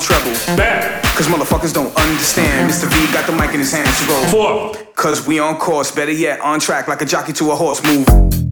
more. Bam. Cause motherfuckers don't understand. Mr. V got the mic in his hands to roll. Four. Cause we on course, better yet, on track like a jockey to a horse. Move.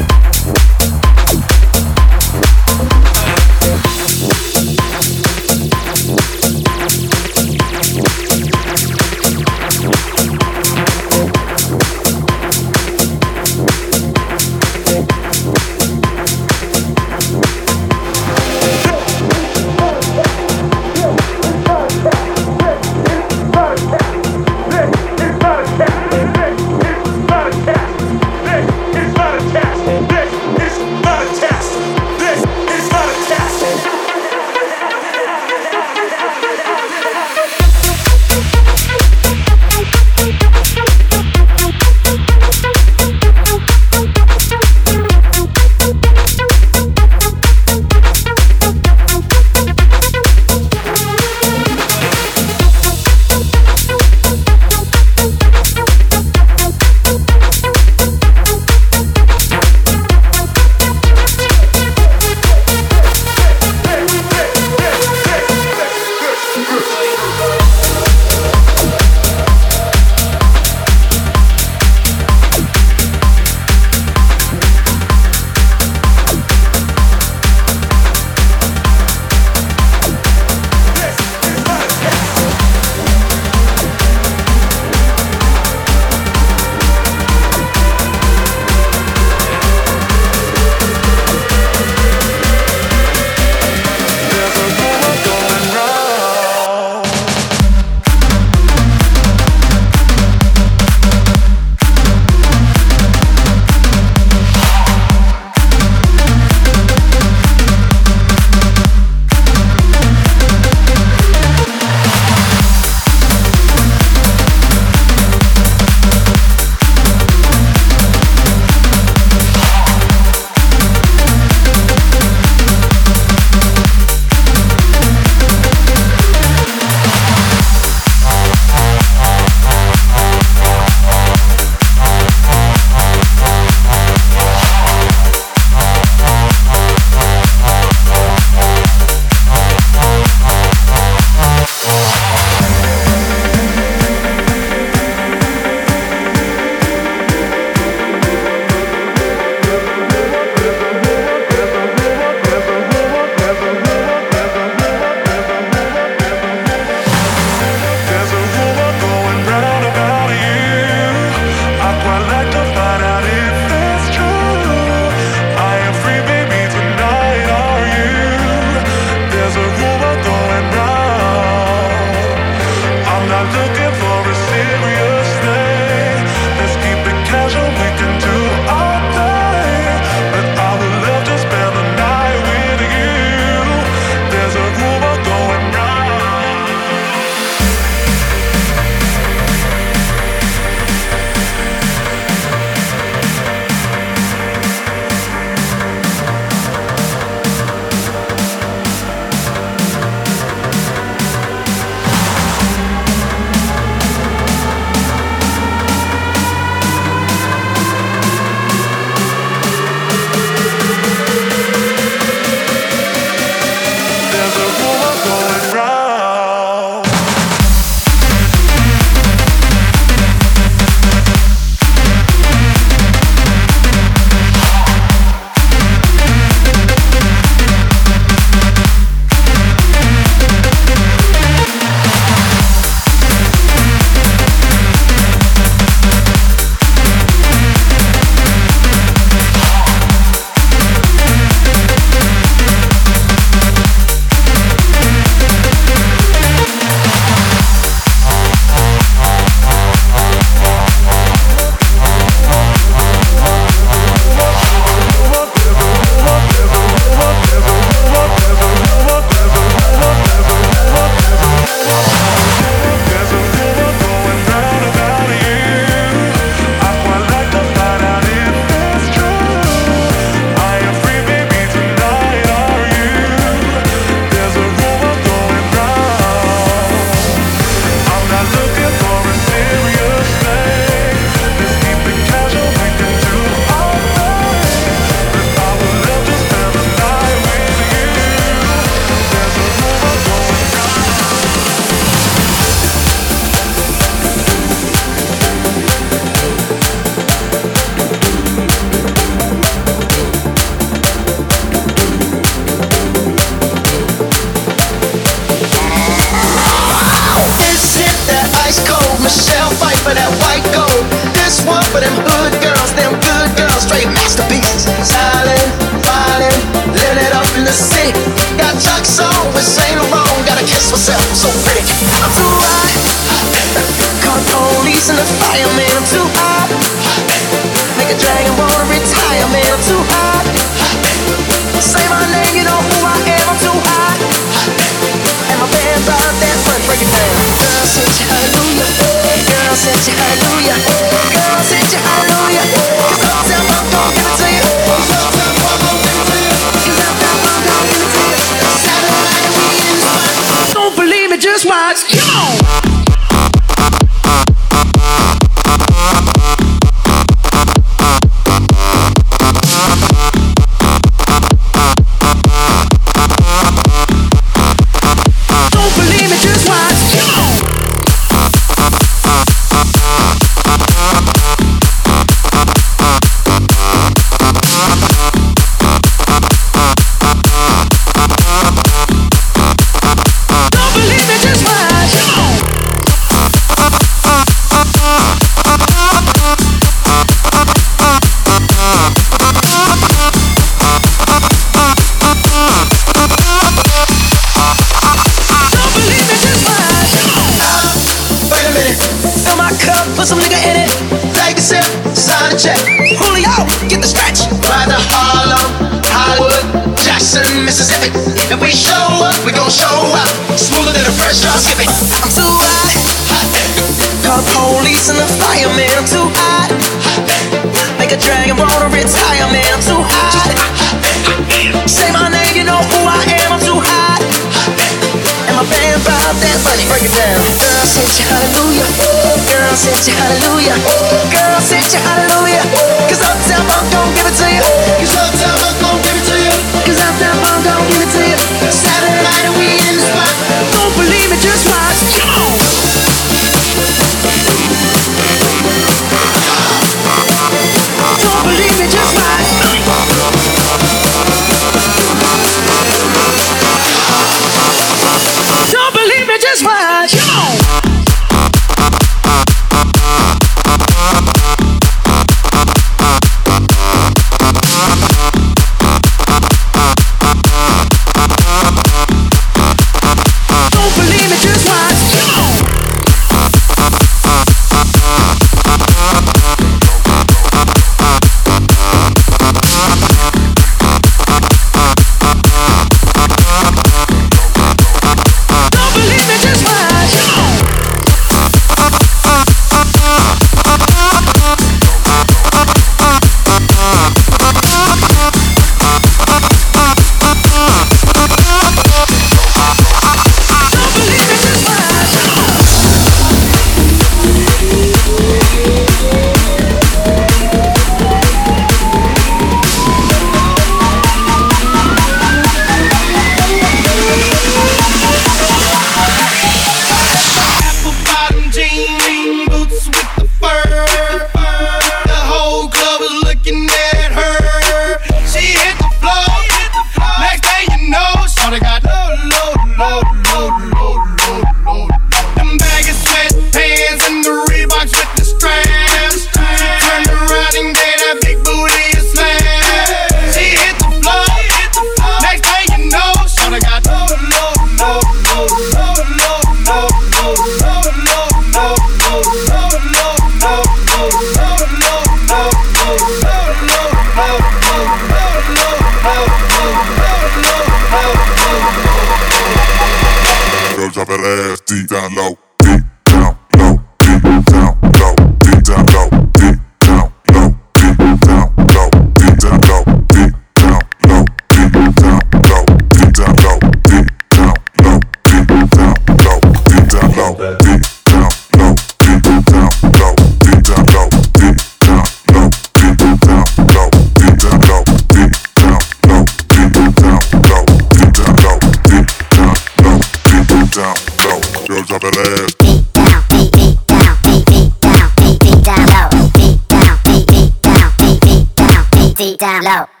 Down low.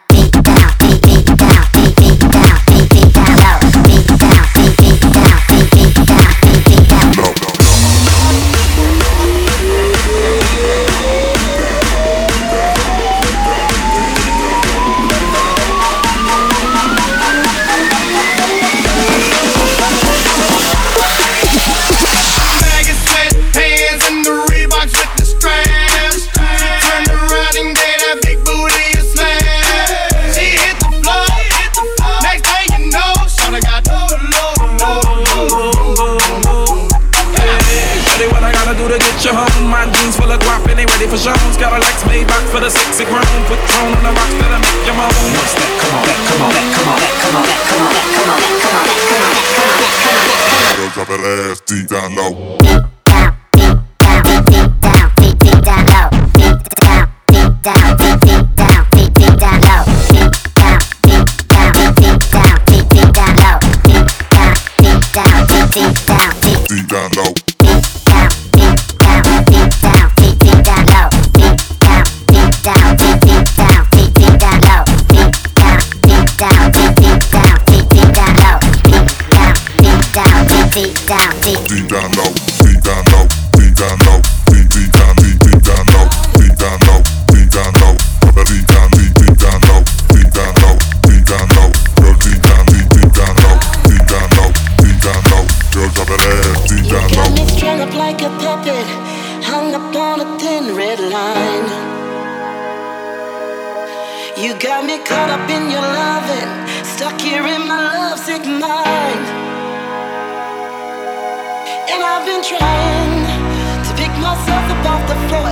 low.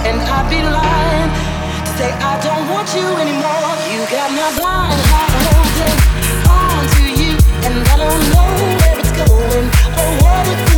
and I'd be lying to say I don't want you anymore. You got my blind heart holding on to you, and I don't know where it's going or what it's.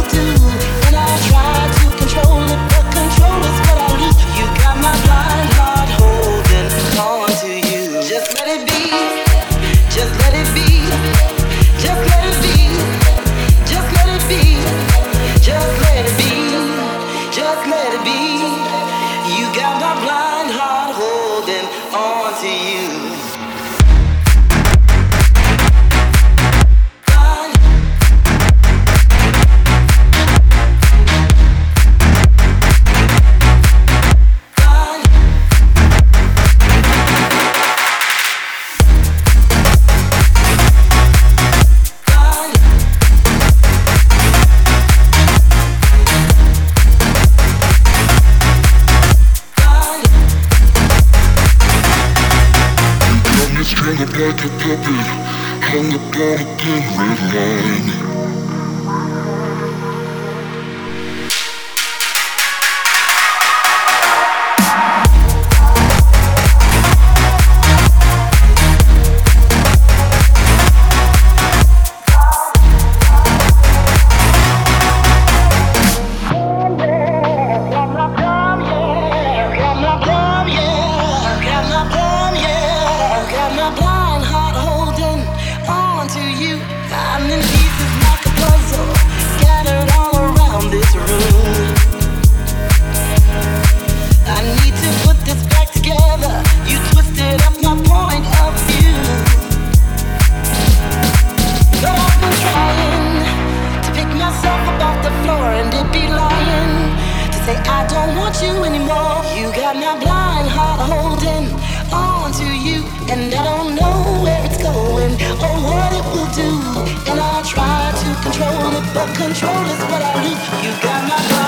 control is what I need. You got my.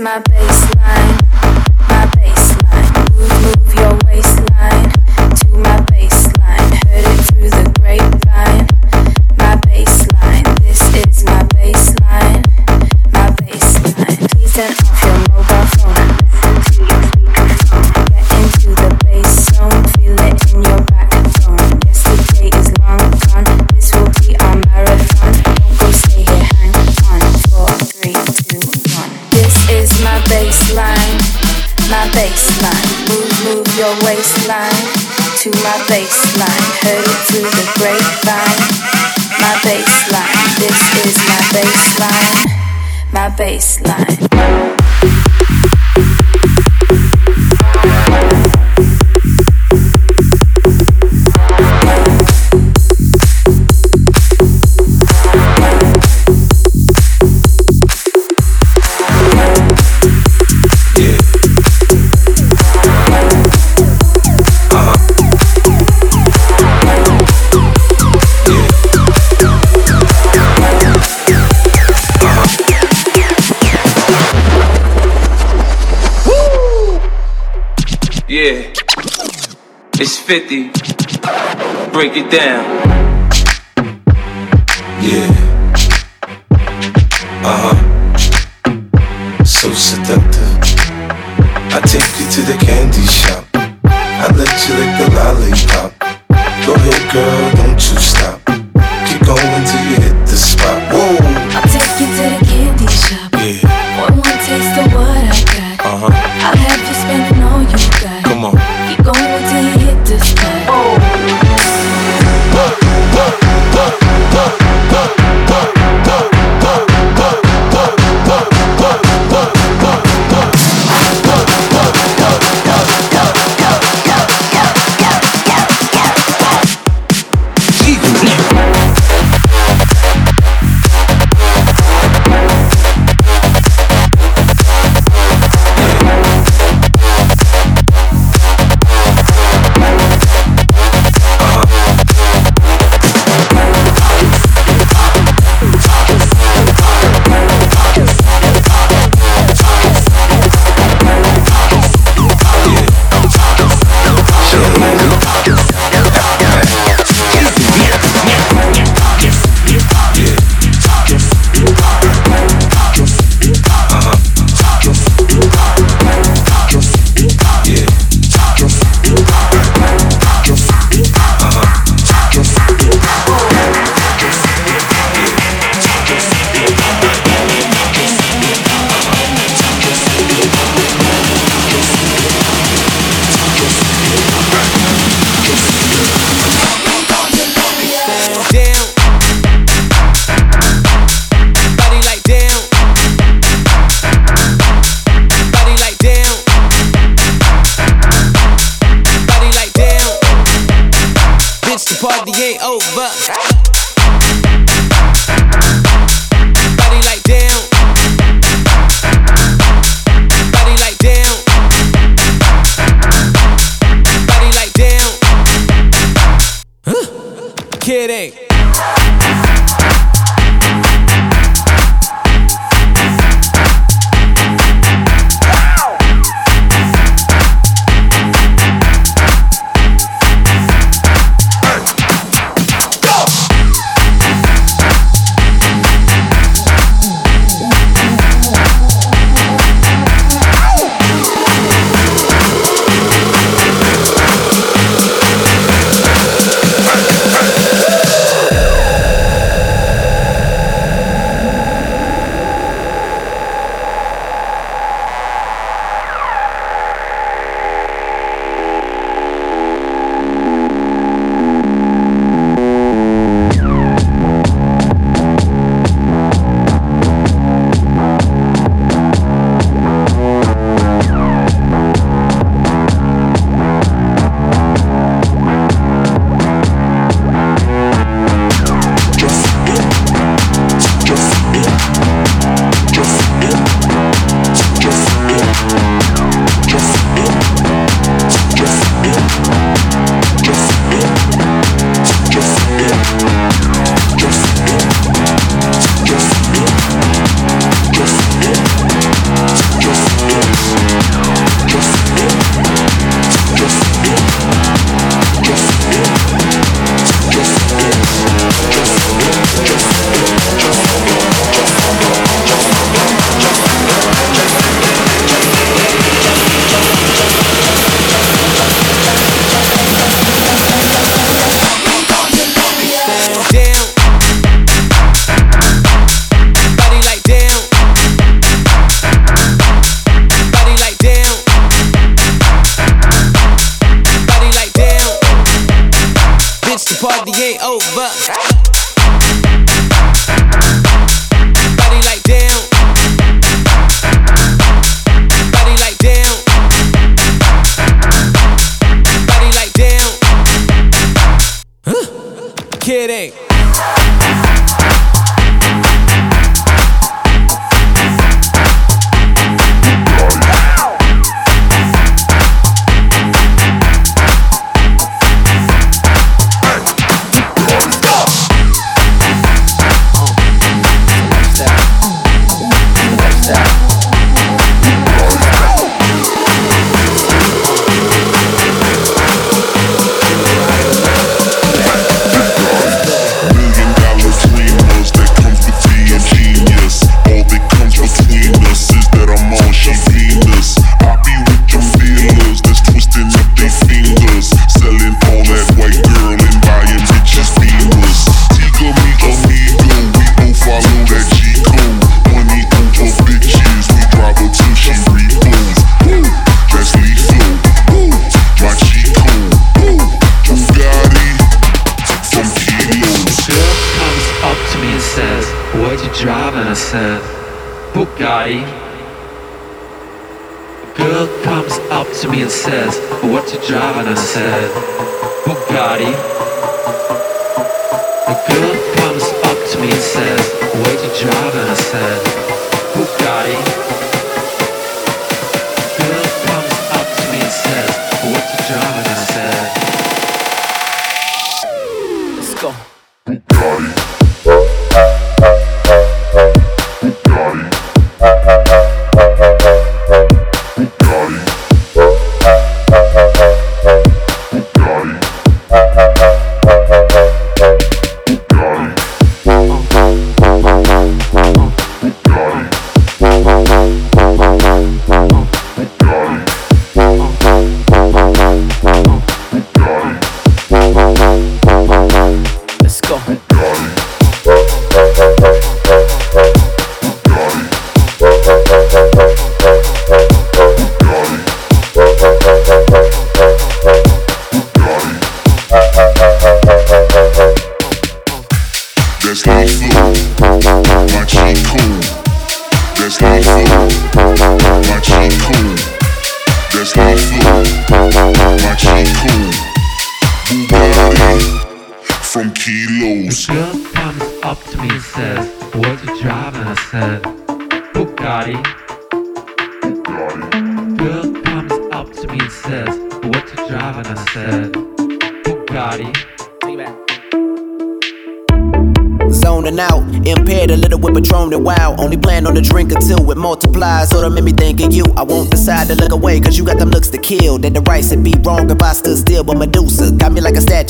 my baby. baseline to my baseline. Heard it through the grapevine. My baseline. This is my baseline. My baseline. It's 50. Break it down. Yeah. Uh huh. So seductive. I take you to the candy shop. I let you lick the lollipop.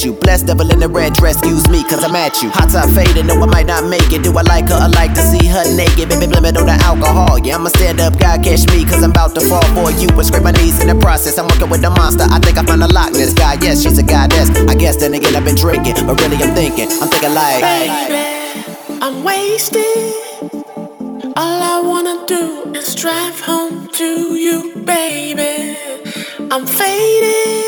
you. Blessed devil in the red dress, excuse me, cause I'm at you. Hot top faded, no, I might not make it. Do I like her? I like to see her naked. Baby, blame it on the alcohol. Yeah, I'ma stand up, God catch me, cause I'm about to fall for you. And scrape my knees in the process. I'm working with the monster. I think I found a Loch Ness guy. Yes, she's a goddess. I guess then again, I've been drinking, but really I'm thinking. I'm thinking like, baby, I'm wasted. All I wanna do is drive home to you, baby. I'm faded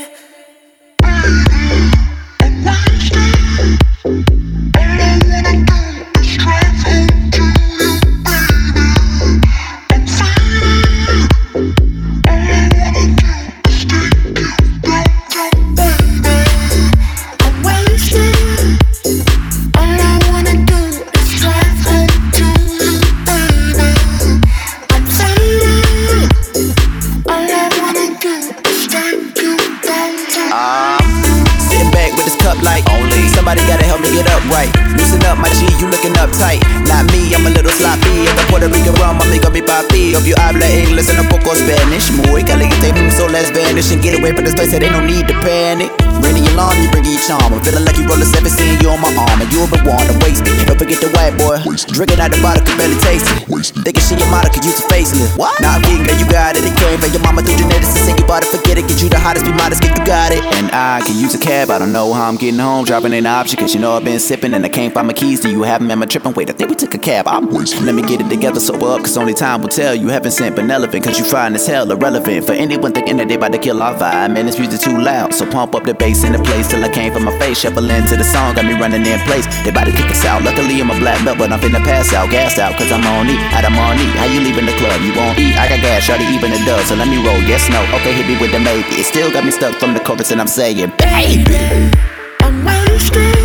I said ain't no need to panic. Really alarm, you bring each armor. Feeling like you roll a seven, seeing you on my arm, and You'll be wanna waste it. Don't the white boy, drinking out the bottle, can barely taste it. Thinking she your model, could use a facelift. What? Now I'm kidding, girl, you got it. It came from your mama through genetics, you bought it, forget it. Get you the hottest, be modest, get you got it. And I can use a cab, I don't know how I'm getting home, dropping an option, cause you know I've been sipping, and I can't find my keys. Do you have them? Am I tripping? Wait, I think we took a cab. I'm wasted. Let me get it together, sober up, cause only time will tell. You haven't sent benevolent, cause you find as hell, irrelevant. For anyone thinking that they about to kill our vibe, man, this music too loud. So pump up the bass in the place till I came from my face. Shuffling to the song, got me running in place. They about to kick us out. Luckily, I'm a black belt, but I'm finna pass out, gassed out, cause I'm on E. Out I'm on E. How you leaving the club? You won't eat? I got gas, shawty even it does. So let me roll, yes, no. Okay, hit me with the maybe. It still got me stuck from the chorus, and I'm saying, baby. I'm wasted.